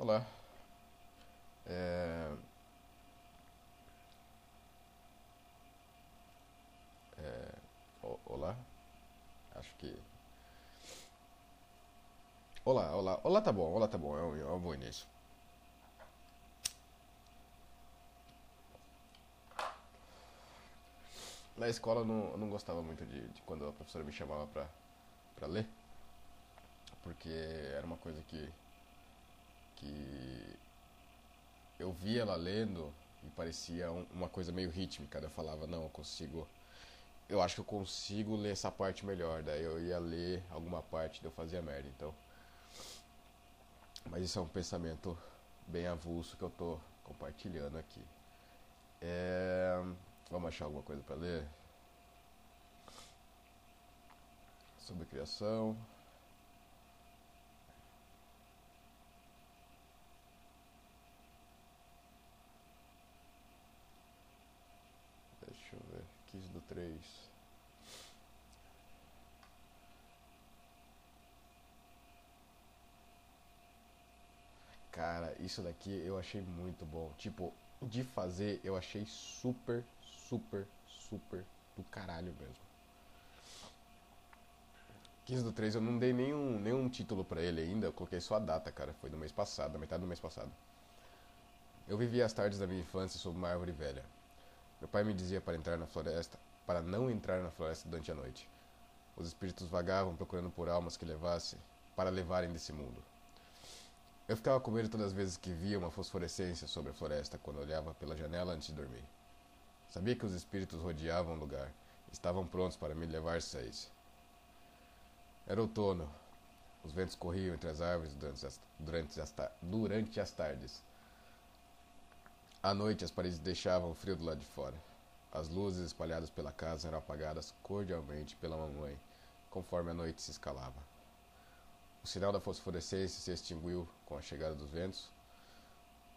Olá. É... É... Olá. Acho que. Olá, olá. Olá tá bom, olá tá bom. É um, é um bom início. Na escola eu não, eu não gostava muito de, de, quando a professora me chamava pra, pra ler. Porque era uma coisa que que eu via ela lendo e parecia um, uma coisa meio rítmica. Eu falava, não, eu consigo. Eu acho que eu consigo ler essa parte melhor. Daí eu ia ler alguma parte, daí eu fazia merda. Então. Mas isso é um pensamento bem avulso que eu tô compartilhando aqui. É... Vamos achar alguma coisa para ler? Sobre criação. Deixa eu ver. 15 do 3. Cara, isso daqui eu achei muito bom. Tipo, de fazer eu achei super, super, super do caralho mesmo. 15 do 3 eu não dei nenhum, nenhum título para ele ainda, eu coloquei só a data, cara. Foi no mês passado, metade do mês passado. Eu vivi as tardes da minha infância sob uma árvore velha. Meu pai me dizia para entrar na floresta, para não entrar na floresta durante a noite. Os espíritos vagavam procurando por almas que levassem, para levarem desse mundo. Eu ficava com medo todas as vezes que via uma fosforescência sobre a floresta quando olhava pela janela antes de dormir. Sabia que os espíritos rodeavam o lugar, estavam prontos para me levar saísse. Era outono. Os ventos corriam entre as árvores durante as, durante as, durante as tardes. À noite, as paredes deixavam frio do lado de fora. As luzes espalhadas pela casa eram apagadas cordialmente pela mamãe, conforme a noite se escalava. O sinal da fosforescência se extinguiu com a chegada dos ventos.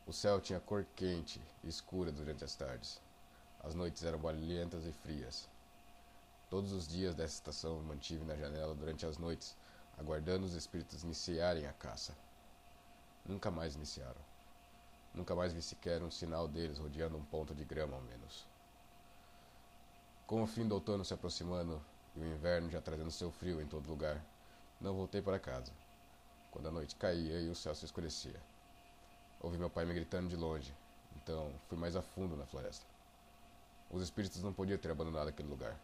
O céu tinha cor quente e escura durante as tardes. As noites eram barulhentas e frias. Todos os dias dessa estação mantive na janela durante as noites, aguardando os espíritos iniciarem a caça. Nunca mais iniciaram. Nunca mais vi sequer um sinal deles rodeando um ponto de grama ao menos. Com o fim do outono se aproximando e o inverno já trazendo seu frio em todo lugar, não voltei para casa. Quando a noite caía e o céu se escurecia. Ouvi meu pai me gritando de longe, então fui mais a fundo na floresta. Os espíritos não podiam ter abandonado aquele lugar.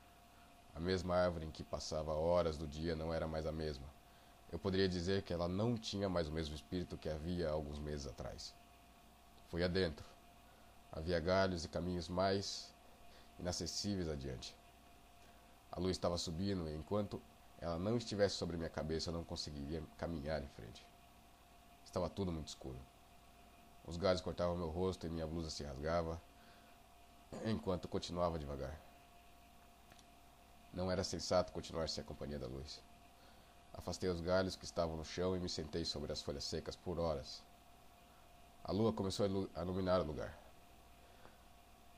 A mesma árvore em que passava horas do dia não era mais a mesma. Eu poderia dizer que ela não tinha mais o mesmo espírito que havia alguns meses atrás. Fui adentro. Havia galhos e caminhos mais inacessíveis adiante. A luz estava subindo e enquanto ela não estivesse sobre minha cabeça eu não conseguiria caminhar em frente. Estava tudo muito escuro. Os galhos cortavam meu rosto e minha blusa se rasgava enquanto continuava devagar. Não era sensato continuar sem a companhia da luz. Afastei os galhos que estavam no chão e me sentei sobre as folhas secas por horas. A lua começou a iluminar o lugar.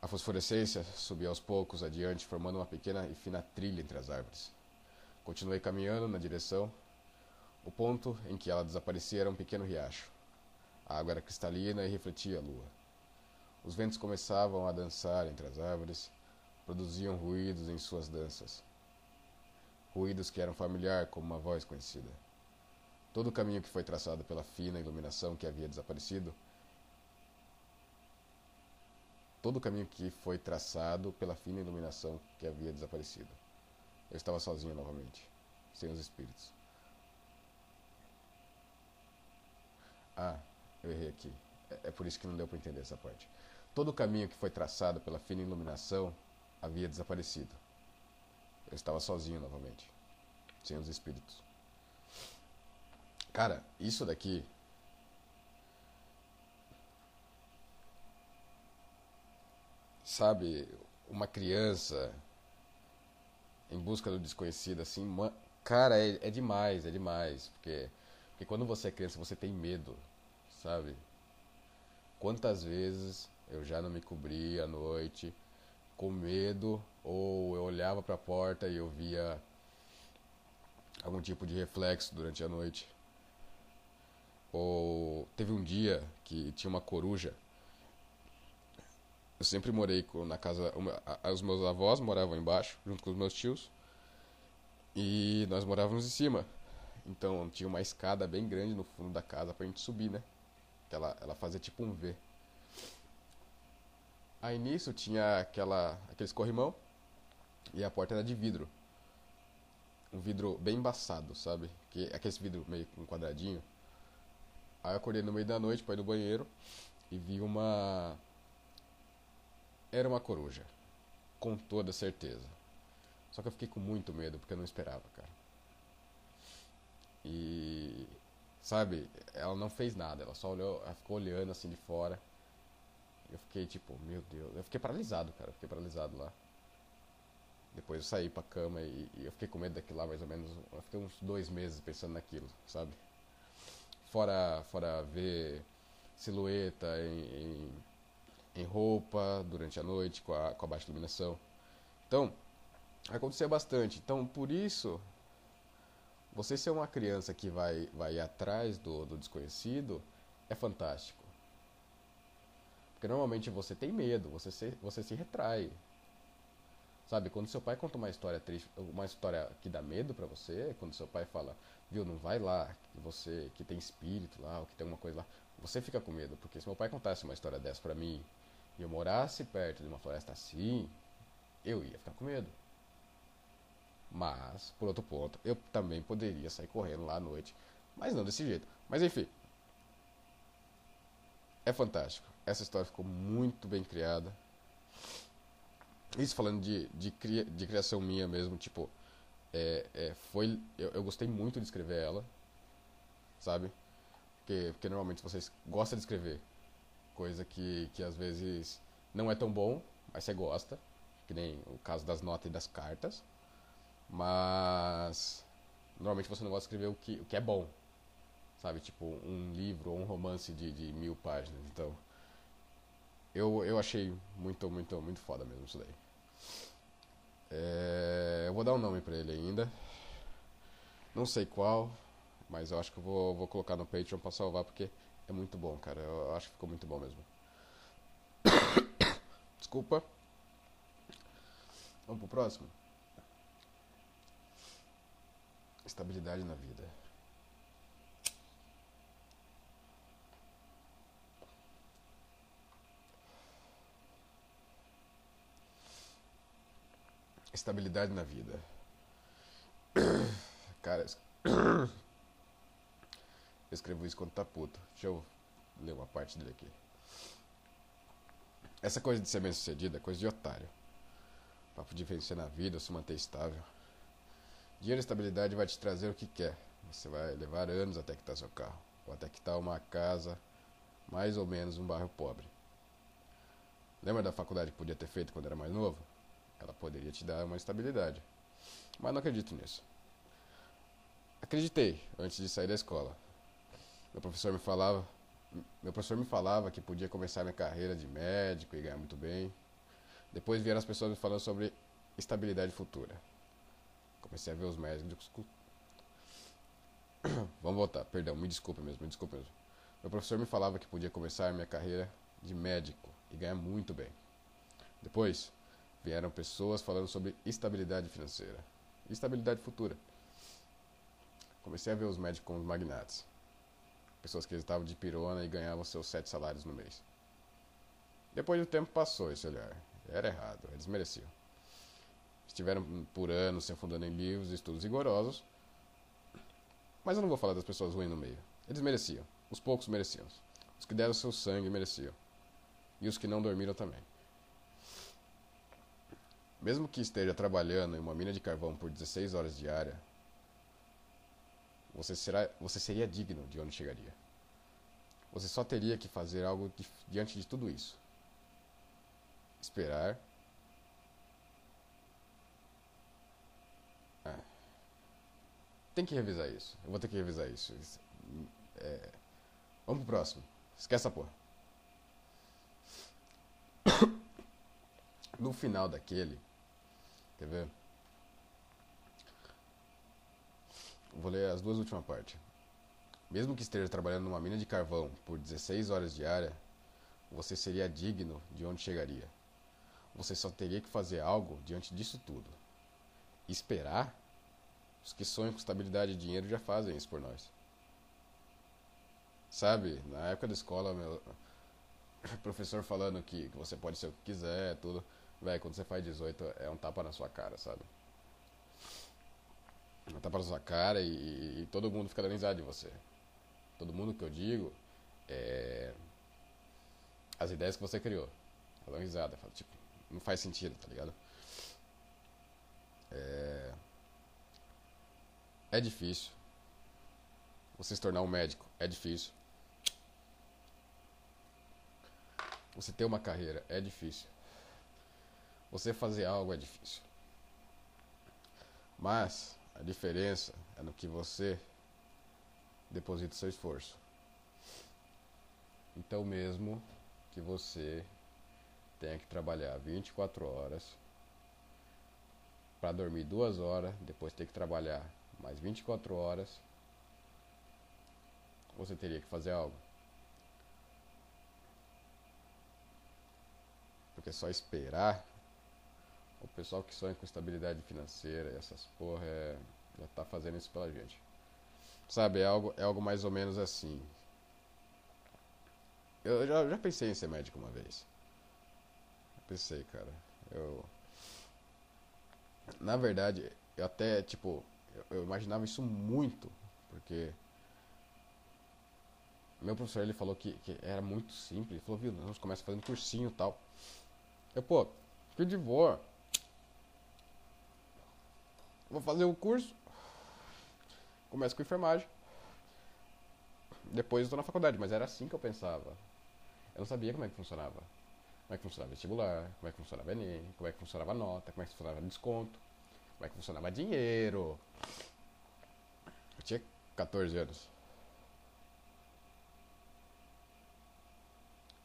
A fosforescência subia aos poucos adiante, formando uma pequena e fina trilha entre as árvores. Continuei caminhando na direção. O ponto em que ela desaparecia era um pequeno riacho. A água era cristalina e refletia a lua. Os ventos começavam a dançar entre as árvores, produziam ruídos em suas danças. Ruídos que eram familiar como uma voz conhecida. Todo o caminho que foi traçado pela fina iluminação que havia desaparecido todo o caminho que foi traçado pela fina iluminação que havia desaparecido. Eu estava sozinho novamente, sem os espíritos. Ah, eu errei aqui. É, é por isso que não deu para entender essa parte. Todo o caminho que foi traçado pela fina iluminação havia desaparecido. Eu estava sozinho novamente, sem os espíritos. Cara, isso daqui sabe, uma criança em busca do desconhecido, assim, cara, é, é demais, é demais, porque, porque quando você é criança você tem medo, sabe? Quantas vezes eu já não me cobri à noite com medo, ou eu olhava para a porta e eu via algum tipo de reflexo durante a noite, ou teve um dia que tinha uma coruja. Eu sempre morei com, na casa. Uma, a, os meus avós moravam embaixo, junto com os meus tios. E nós morávamos em cima. Então tinha uma escada bem grande no fundo da casa pra gente subir, né? Ela, ela fazia tipo um V. Aí nisso tinha aquela, aqueles corrimão e a porta era de vidro. Um vidro bem embaçado, sabe? Que, aquele vidro meio um quadradinho. Aí eu acordei no meio da noite para ir no banheiro e vi uma. Era uma coruja. Com toda certeza. Só que eu fiquei com muito medo porque eu não esperava, cara. E. Sabe? Ela não fez nada. Ela só olhou, ela ficou olhando assim de fora. Eu fiquei tipo, meu Deus. Eu fiquei paralisado, cara. Eu fiquei paralisado lá. Depois eu saí pra cama e, e, eu fiquei com medo daquilo lá mais ou menos. Eu fiquei uns dois meses pensando naquilo, sabe? Fora, fora ver silhueta em, em, em roupa durante a noite com a, com a baixa iluminação. Então, acontecia bastante. Então, por isso, você ser uma criança que vai, vai atrás do, do desconhecido é fantástico. Porque normalmente você tem medo, você se, você se retrai. Sabe, quando seu pai conta uma história triste, uma história que dá medo para você, quando seu pai fala, viu, não vai lá, que você que tem espírito lá, ou que tem alguma coisa lá, você fica com medo, porque se meu pai contasse uma história dessa para mim e eu morasse perto de uma floresta assim, eu ia ficar com medo. Mas, por outro ponto, eu também poderia sair correndo lá à noite, mas não desse jeito. Mas enfim, é fantástico. Essa história ficou muito bem criada. Isso falando de, de, cria, de criação minha mesmo, tipo, é, é, foi, eu, eu, gostei muito de escrever ela, sabe? Porque, porque normalmente vocês gostam de escrever, coisa que, que às vezes não é tão bom, mas você gosta, que nem o caso das notas e das cartas, mas normalmente você não gosta de escrever o que, o que é bom, sabe? Tipo um livro ou um romance de, de mil páginas, então eu, eu achei muito, muito, muito foda mesmo isso daí. É, eu vou dar um nome pra ele ainda. Não sei qual, mas eu acho que eu vou, vou colocar no Patreon pra salvar porque é muito bom, cara. Eu acho que ficou muito bom mesmo. Desculpa. Vamos pro próximo. Estabilidade na vida. Estabilidade na vida. Cara, eu escrevo isso quando tá puto. Deixa eu ler uma parte dele aqui. Essa coisa de ser bem sucedido é coisa de otário. Papo de vencer na vida, se manter estável. Dinheiro e estabilidade vai te trazer o que quer. Você vai levar anos até quitar seu carro. Ou até quitar uma casa, mais ou menos um bairro pobre. Lembra da faculdade que podia ter feito quando era mais novo? Ela poderia te dar uma estabilidade. Mas não acredito nisso. Acreditei antes de sair da escola. Meu professor me falava, meu professor me falava que podia começar minha carreira de médico e ganhar muito bem. Depois vieram as pessoas me falando sobre estabilidade futura. Comecei a ver os médicos. Vamos voltar, perdão, me desculpe mesmo, me desculpe mesmo. Meu professor me falava que podia começar minha carreira de médico e ganhar muito bem. Depois, vieram pessoas falando sobre estabilidade financeira, estabilidade futura. Comecei a ver os médicos como magnates. Pessoas que estavam de pirona e ganhavam seus sete salários no mês. Depois do tempo passou esse olhar. Era errado, eles mereciam. Estiveram por anos se afundando em livros estudos rigorosos. Mas eu não vou falar das pessoas ruins no meio. Eles mereciam. Os poucos mereciam. Os que deram seu sangue mereciam. E os que não dormiram também. Mesmo que esteja trabalhando em uma mina de carvão por 16 horas diária, você, será, você seria digno de onde chegaria. Você só teria que fazer algo di diante de tudo isso. Esperar. É. Tem que revisar isso. Eu vou ter que revisar isso. É... Vamos pro próximo. Esquece essa porra. No final daquele, Quer ver? Vou ler as duas últimas partes. Mesmo que esteja trabalhando numa mina de carvão por 16 horas diária, você seria digno de onde chegaria. Você só teria que fazer algo diante disso tudo. Esperar? Os que sonham com estabilidade e dinheiro já fazem isso por nós. Sabe, na época da escola, meu professor falando que, você pode ser o que quiser, tudo. Véi, quando você faz 18 é um tapa na sua cara, sabe? Tapa na sua cara e, e todo mundo fica dando risada de você. Todo mundo que eu digo é. As ideias que você criou. Dá risada, fala, tipo, não faz sentido, tá ligado? É. É difícil. Você se tornar um médico é difícil. Você ter uma carreira é difícil. Você fazer algo é difícil. Mas a diferença é no que você deposita seu esforço. Então mesmo que você tenha que trabalhar 24 horas para dormir duas horas, depois ter que trabalhar mais 24 horas, você teria que fazer algo. Porque só esperar o pessoal que sonha com estabilidade financeira essas porra é, já tá fazendo isso pela gente. Sabe, é algo, é algo mais ou menos assim. Eu já, já pensei em ser médico uma vez. Pensei, cara. Eu. Na verdade, eu até, tipo, eu, eu imaginava isso muito. Porque. Meu professor ele falou que, que era muito simples. Ele falou, viu, nós começa fazendo cursinho e tal. Eu, pô, que de boa. Vou fazer o curso. Começo com enfermagem. Depois estou na faculdade, mas era assim que eu pensava. Eu não sabia como é que funcionava. Como é que funcionava vestibular, como é que funcionava Enem, como é que funcionava nota, como é que funcionava desconto, como é que funcionava dinheiro. Eu tinha 14 anos.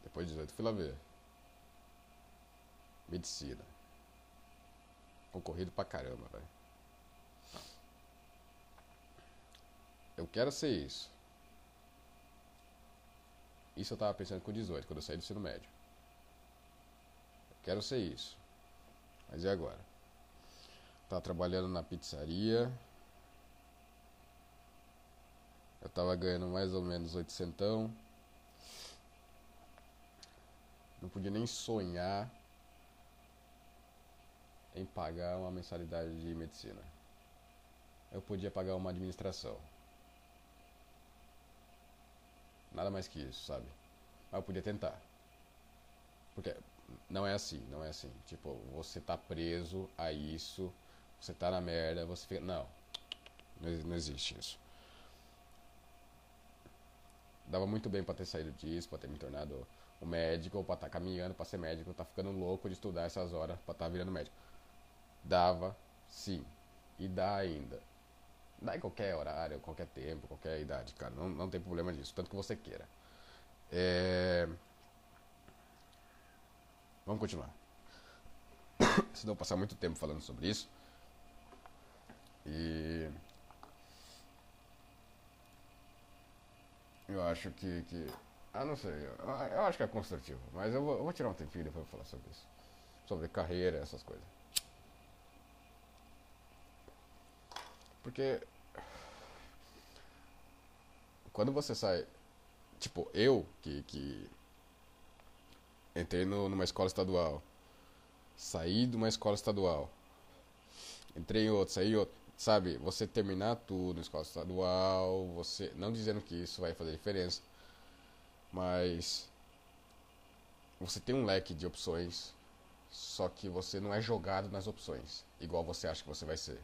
Depois de 18 fui lá ver. Medicina. Concorrido pra caramba, velho. Eu quero ser isso. Isso eu tava pensando com 18, quando eu saí do ensino médio. Eu quero ser isso. Mas e agora? Tava trabalhando na pizzaria. Eu tava ganhando mais ou menos 800. Não podia nem sonhar em pagar uma mensalidade de medicina. Eu podia pagar uma administração. Nada mais que isso, sabe? Mas eu podia tentar. Porque não é assim, não é assim. Tipo, você tá preso a isso, você tá na merda, você fica. Não. Não, existe isso. Dava muito bem para ter saído disso, para ter me tornado um médico, ou pra estar tá caminhando para ser médico, tá ficando louco de estudar essas horas para estar tá virando médico. Dava, sim. E dá ainda. Dá em qualquer horário, qualquer tempo, qualquer idade, cara. Não, não tem problema disso, tanto que você queira. É... Vamos continuar. Senão eu passar muito tempo falando sobre isso. E. Eu acho que. que... Ah, não sei. Eu acho que é construtivo. Mas eu vou, eu vou tirar um tempinho depois pra falar sobre isso. Sobre carreira, essas coisas. Porque quando você sai, tipo, eu que, que entrei no, numa escola estadual, saí de uma escola estadual, entrei em outra, saí em outra, sabe? Você terminar tudo na escola estadual, você, não dizendo que isso vai fazer diferença, mas você tem um leque de opções, só que você não é jogado nas opções, igual você acha que você vai ser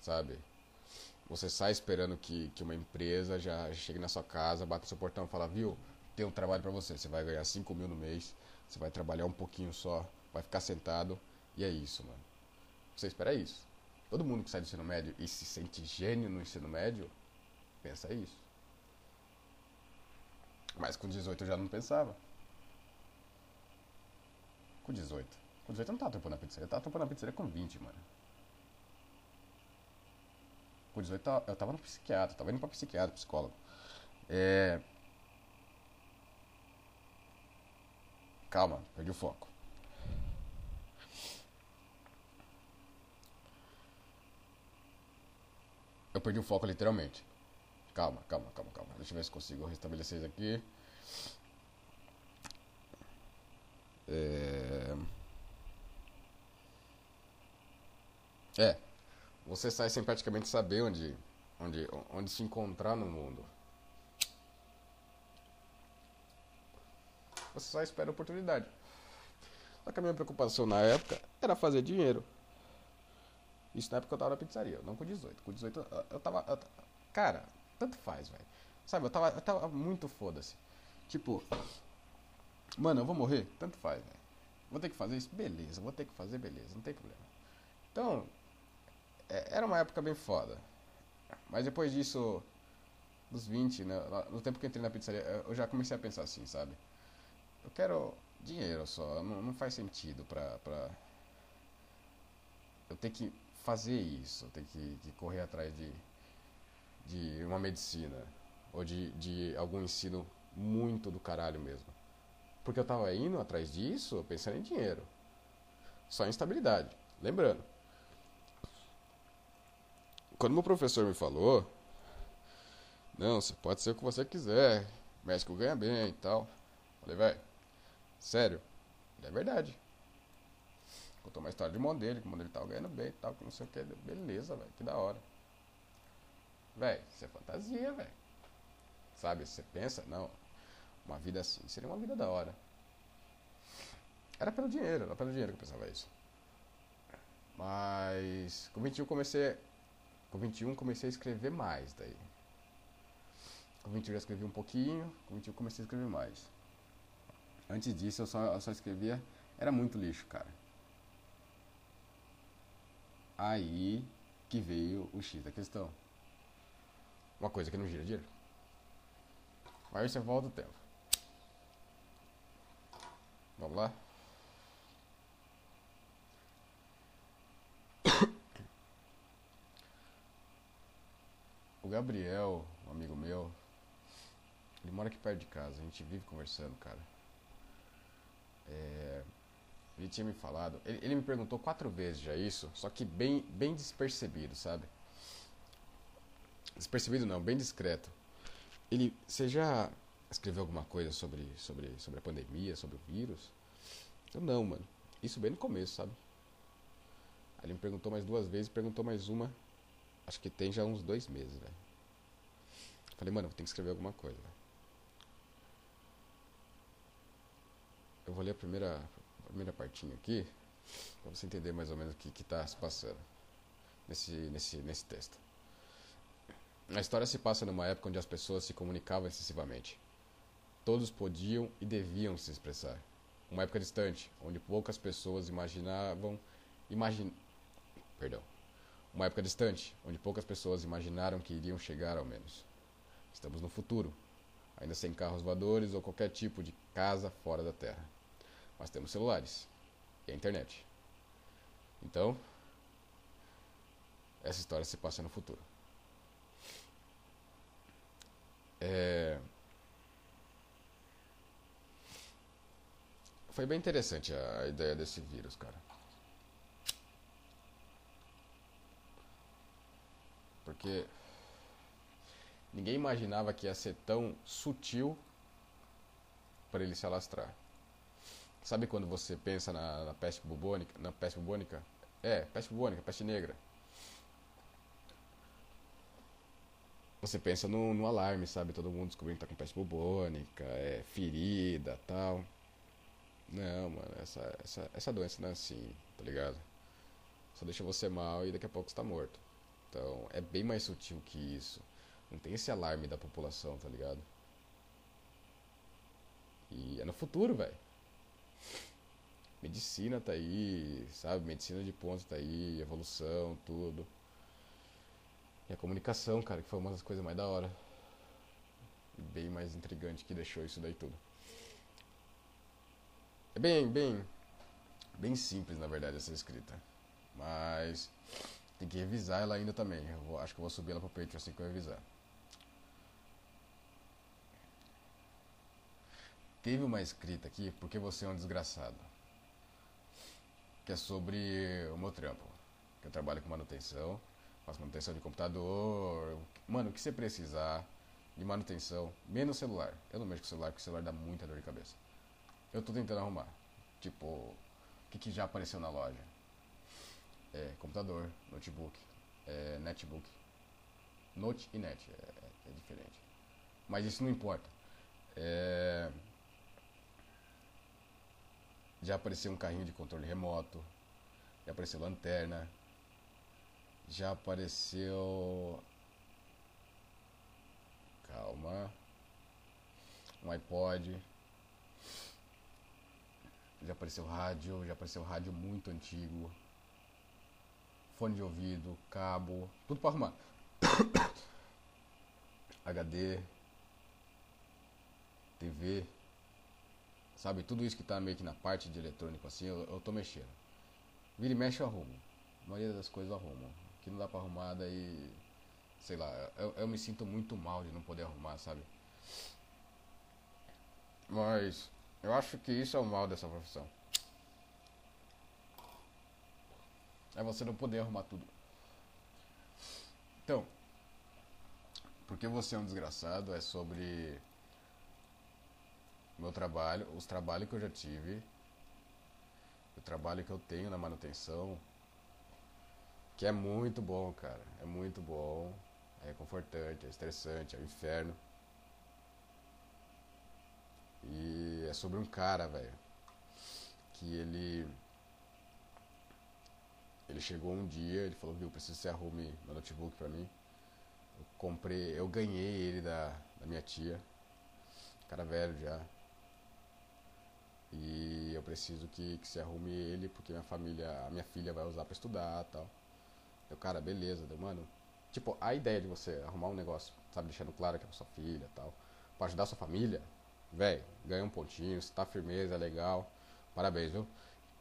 sabe? Você sai esperando que, que uma empresa já chegue na sua casa, bata no seu portão e fala, viu, tem um trabalho para você, você vai ganhar 5 mil no mês, você vai trabalhar um pouquinho só, vai ficar sentado, e é isso, mano. Você espera isso. Todo mundo que sai do ensino médio e se sente gênio no ensino médio, pensa isso. Mas com 18 eu já não pensava. Com 18. Com 18 eu não tava trampando na pizzaria, eu tava trampando na pizzaria com 20, mano. Com Com 18 eu tava no psiquiatra, tava indo pra psiquiatra, psicólogo. É. Calma, perdi o foco. Eu perdi o foco literalmente. Calma, calma, calma, calma. Deixa eu ver se consigo restabelecer isso aqui. É... é. Você sai sem praticamente saber onde, onde, onde se encontrar no mundo. Você só espera a oportunidade. Só que a minha preocupação na época era fazer dinheiro. Isso na época eu tava na pizzaria, não com 18. Com 18 eu tava. Eu, cara, tanto faz, velho. Sabe, eu tava, eu tava muito foda-se. Tipo, mano, eu vou morrer? Tanto faz, velho. Vou ter que fazer isso? Beleza, vou ter que fazer, beleza, não tem problema. Então, era uma época bem foda. Mas depois disso, dos 20, né, no tempo que eu entrei na pizzaria, eu já comecei a pensar assim, sabe? Eu quero dinheiro só, não, não faz sentido pra, pra. Eu ter que fazer isso, ter que, que correr atrás de, de uma medicina ou de, de algum ensino muito do caralho mesmo. Porque eu tava indo atrás disso pensando em dinheiro. Só em estabilidade. Lembrando. Quando meu professor me falou, não, você pode ser o que você quiser, médico ganha bem e tal. Falei, velho, sério, é verdade. Contou uma história de irmão dele, que o irmão dele tava ganhando bem e tal, que não sei o que. Beleza, velho, que da hora. Velho, isso é fantasia, velho. Sabe, você pensa, não, uma vida assim seria uma vida da hora. Era pelo dinheiro, era pelo dinheiro que eu pensava isso. Mas com 21 comecei. Com 21 comecei a escrever mais daí. Com 21 já escrevi um pouquinho, com 21 comecei a escrever mais. Antes disso eu só, eu só escrevia. Era muito lixo, cara. Aí que veio o X da questão. Uma coisa que não gira dinheiro. Aí você volta o tempo. Vamos lá? O Gabriel, um amigo meu, ele mora aqui perto de casa, a gente vive conversando, cara. É, ele tinha me falado, ele, ele, me perguntou quatro vezes já isso, só que bem, bem despercebido, sabe? Despercebido não, bem discreto. Ele, você já escreveu alguma coisa sobre, sobre, sobre a pandemia, sobre o vírus? Eu não, mano. Isso bem no começo, sabe? Aí ele me perguntou mais duas vezes, perguntou mais uma. Acho que tem já uns dois meses, velho. Falei, mano, eu tenho que escrever alguma coisa, velho. Eu vou ler a primeira, a primeira partinha aqui, pra você entender mais ou menos o que, que tá se passando nesse, nesse, nesse texto. A história se passa numa época onde as pessoas se comunicavam excessivamente. Todos podiam e deviam se expressar. Uma época distante, onde poucas pessoas imaginavam. Imagin... Perdão. Uma época distante, onde poucas pessoas imaginaram que iriam chegar ao menos. Estamos no futuro, ainda sem carros voadores ou qualquer tipo de casa fora da Terra. Mas temos celulares e a internet. Então, essa história se passa no futuro. É... Foi bem interessante a ideia desse vírus, cara. Porque ninguém imaginava que ia ser tão sutil para ele se alastrar. Sabe quando você pensa na, na peste bubônica, na peste bubônica? É, peste bubônica, peste negra. você pensa no, no, alarme, sabe? Todo mundo descobrindo que tá com peste bubônica, é ferida tal. Não, mano, essa, essa, essa doença não é assim, tá ligado? Só deixa você mal e daqui a pouco você tá morto. Então, é bem mais sutil que isso. Não tem esse alarme da população, tá ligado? E é no futuro, velho. Medicina tá aí, sabe? Medicina de ponta tá aí, evolução, tudo. E a comunicação, cara, que foi uma das coisas mais da hora. Bem mais intrigante que deixou isso daí tudo. É bem, bem, bem simples, na verdade, essa escrita. Mas Tem que revisar ela ainda também. Vou- acho que eu vou subir ela pro Patreon assim que eu revisar. Teve uma escrita aqui, porque você é um desgraçado. Que é sobre o meu trampo. Que eu trabalho com manutenção, faço manutenção de computador. Mano, o que você precisar de manutenção, menos celular. Eu não mexo com celular porque o celular dá muita dor de cabeça. Eu tô tentando arrumar. Tipo, o que, que já apareceu na loja? É, computador, notebook, é, netbook. Note e net, é, é diferente. Mas isso não importa. É, já apareceu um carrinho de controle remoto, já apareceu lanterna, já apareceu. Calma. Um iPod. Já apareceu rádio, já apareceu rádio muito antigo. Fone de ouvido, cabo, tudo pra arrumar. HD, TV, sabe? Tudo isso que tá meio que na parte de eletrônico assim, eu, eu tô mexendo. Vira e mexe eu arrumo. A maioria das coisas eu arrumo. Que não dá pra arrumar, daí. Sei lá, eu, eu me sinto muito mal de não poder arrumar, sabe? Mas eu acho que isso é o mal dessa profissão. É você não poder arrumar tudo. Então, porque você é um desgraçado é sobre meu trabalho, os trabalhos que eu já tive, o trabalho que eu tenho na manutenção, que é muito bom, cara. É muito bom, é confortante, é estressante, é o inferno. E é sobre um cara, velho, que ele ele chegou um dia, ele falou, viu, preciso que você arrume meu notebook pra mim. Eu comprei, eu ganhei ele da, da minha tia, cara velho já. E eu preciso que, que você arrume ele porque minha família, a minha filha vai usar pra estudar tal. Eu, cara, beleza, deu, mano. Tipo, a ideia de você arrumar um negócio, sabe, deixando claro que é pra sua filha tal, pra ajudar sua família, velho, ganha um pontinho, você tá firmeza, é legal, parabéns, viu?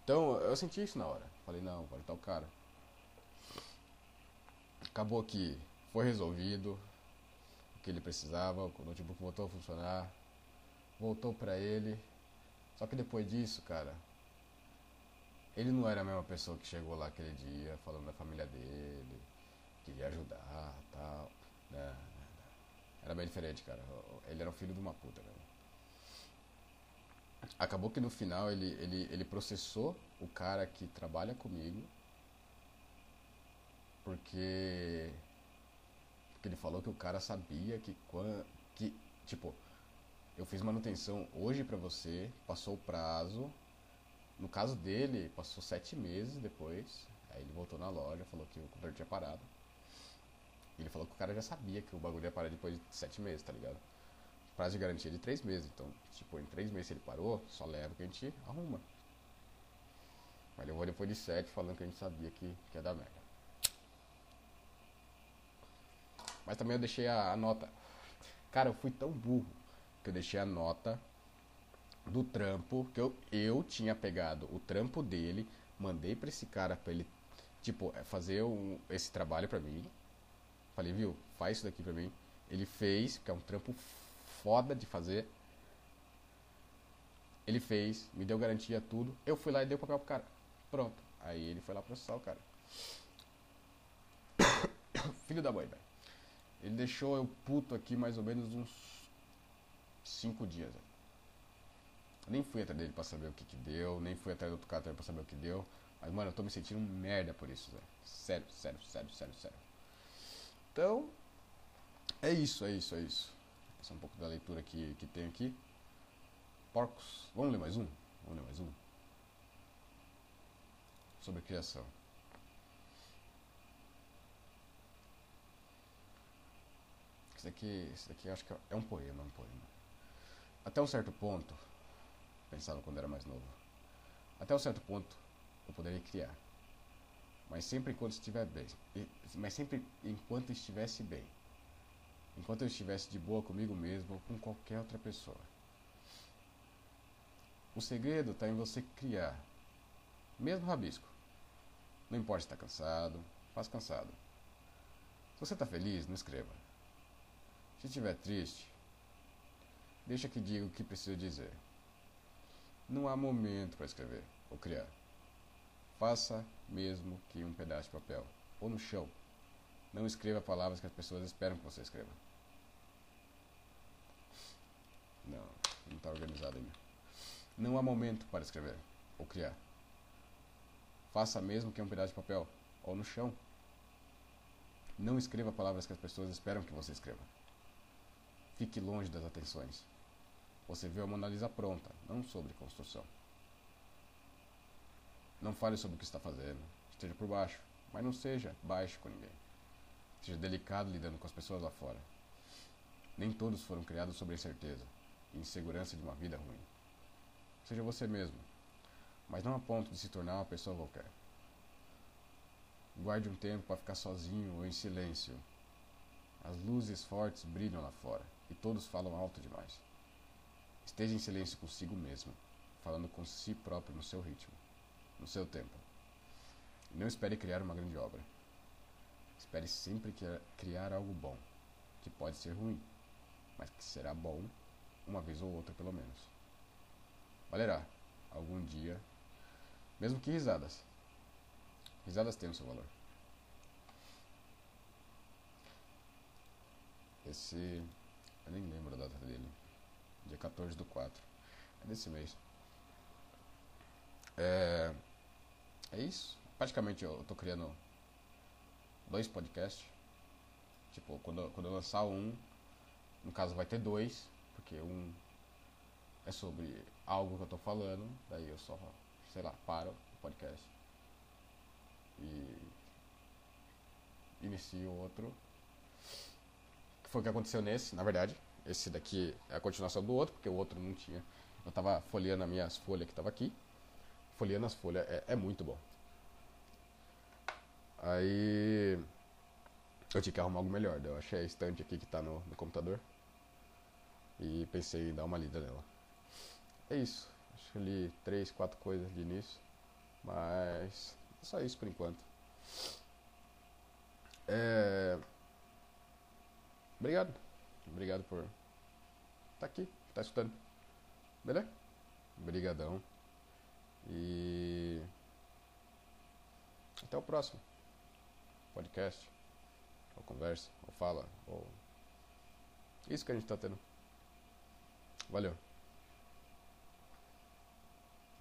Então, eu senti isso na hora. Falei, não, vou ajudar o cara. Acabou que foi resolvido o que ele precisava, o notebook voltou a funcionar, voltou pra ele. Só que depois disso, cara, ele não era a mesma pessoa que chegou lá aquele dia falando da família dele, que ia ajudar tal. Não. Era bem diferente, cara. Ele era um filho de uma puta, velho. Acabou que no final ele, ele, ele processou o cara que trabalha comigo. Porque. Porque ele falou que o cara sabia que quando. Que, tipo, eu fiz manutenção hoje pra você, passou o prazo. No caso dele, passou sete meses depois. Aí ele voltou na loja, falou que o computador tinha parado. E ele falou que o cara já sabia que o bagulho ia parar depois de sete meses, tá ligado? Prazo de garantia de três meses. Então, tipo, em três meses ele parou, só leva que a gente arruma. Mas levou depois de sete falando que a gente sabia que, que ia dar merda. Mas também eu deixei a, a nota. Cara, eu fui tão burro que eu deixei a nota do trampo que eu, eu tinha pegado o trampo dele, mandei pra esse cara pra ele, tipo, é, fazer um, esse trabalho pra mim. Falei, viu, faz isso daqui pra mim. Ele fez, que é um trampo foda de fazer. Ele fez, me deu garantia, tudo. Eu fui lá e dei o papel pro cara. Pronto. Aí ele foi lá processar o cara. Filho da mãe, velho. Ele deixou eu puto aqui mais ou menos uns cinco dias. Véio. Nem fui atrás dele pra saber o que que deu, nem fui atrás do outro cara pra saber o que deu. Mas, mano, eu tô me sentindo merda por isso, velho. Sério, sério, sério, sério, sério. Então, é isso, é isso, é isso. Um pouco da leitura que, que tem aqui. Porcos. Vamos ler mais um? Vamos ler mais um? Sobre criação. Esse daqui, esse daqui acho que é um poema, um poema. Até um certo ponto, pensava quando era mais novo, até um certo ponto eu poderia criar. Mas sempre enquanto estiver bem. Mas sempre enquanto estivesse bem. Enquanto eu estivesse de boa comigo mesmo ou com qualquer outra pessoa. O segredo está em você criar. Mesmo rabisco. Não importa se está cansado, Faz cansado. Se você está feliz, não escreva. Se estiver triste, deixa que diga o que precisa dizer. Não há momento para escrever ou criar. Faça mesmo que um pedaço de papel ou no chão. Não escreva palavras que as pessoas esperam que você escreva. Não, não está organizado ainda. Não há momento para escrever ou criar. Faça mesmo que um pedaço de papel ou no chão. Não escreva palavras que as pessoas esperam que você escreva. Fique longe das atenções. Você vê a Mona Lisa pronta, não sobre construção. Não fale sobre o que está fazendo. Esteja por baixo, mas não seja baixo com ninguém. Seja delicado lidando com as pessoas lá fora. Nem todos foram criados sobre incerteza e insegurança de uma vida ruim. Seja você mesmo, mas não a ponto de se tornar uma pessoa qualquer. Guarde um tempo para ficar sozinho ou em silêncio. As luzes fortes brilham lá fora e todos falam alto demais. Esteja em silêncio consigo mesmo, falando com si próprio no seu ritmo, no seu tempo. Não espere criar uma grande obra. Espere sempre criar algo bom, que pode ser ruim, mas que será bom uma vez ou outra pelo menos. Valerá, algum dia, mesmo que risadas. Risadas têm o seu valor. Esse. Eu nem lembro a data dele. Dia 14 do 4. É desse mês. É. É isso. Praticamente eu tô criando dois podcasts. Tipo, quando, quando eu lançar um, no caso vai ter dois, porque um é sobre algo que eu tô falando, daí eu só, sei lá, paro o podcast e inicio outro. Que foi o que aconteceu nesse, na verdade. Esse daqui é a continuação do outro, porque o outro não tinha. Eu tava folheando as minhas folhas que tava aqui. Folheando as folhas é, é muito bom. Aí eu tinha que arrumar algo melhor. Eu achei a estante aqui que tá no, no computador. E pensei em dar uma lida nela. É isso. Acho que eu li três, quatro coisas de início. Mas é só isso por enquanto. É... Obrigado. Obrigado por estar tá aqui, tá escutando. Beleza? Obrigadão. E até o próximo podcast, ou conversa, ou fala, ou isso que a gente está tendo. Valeu.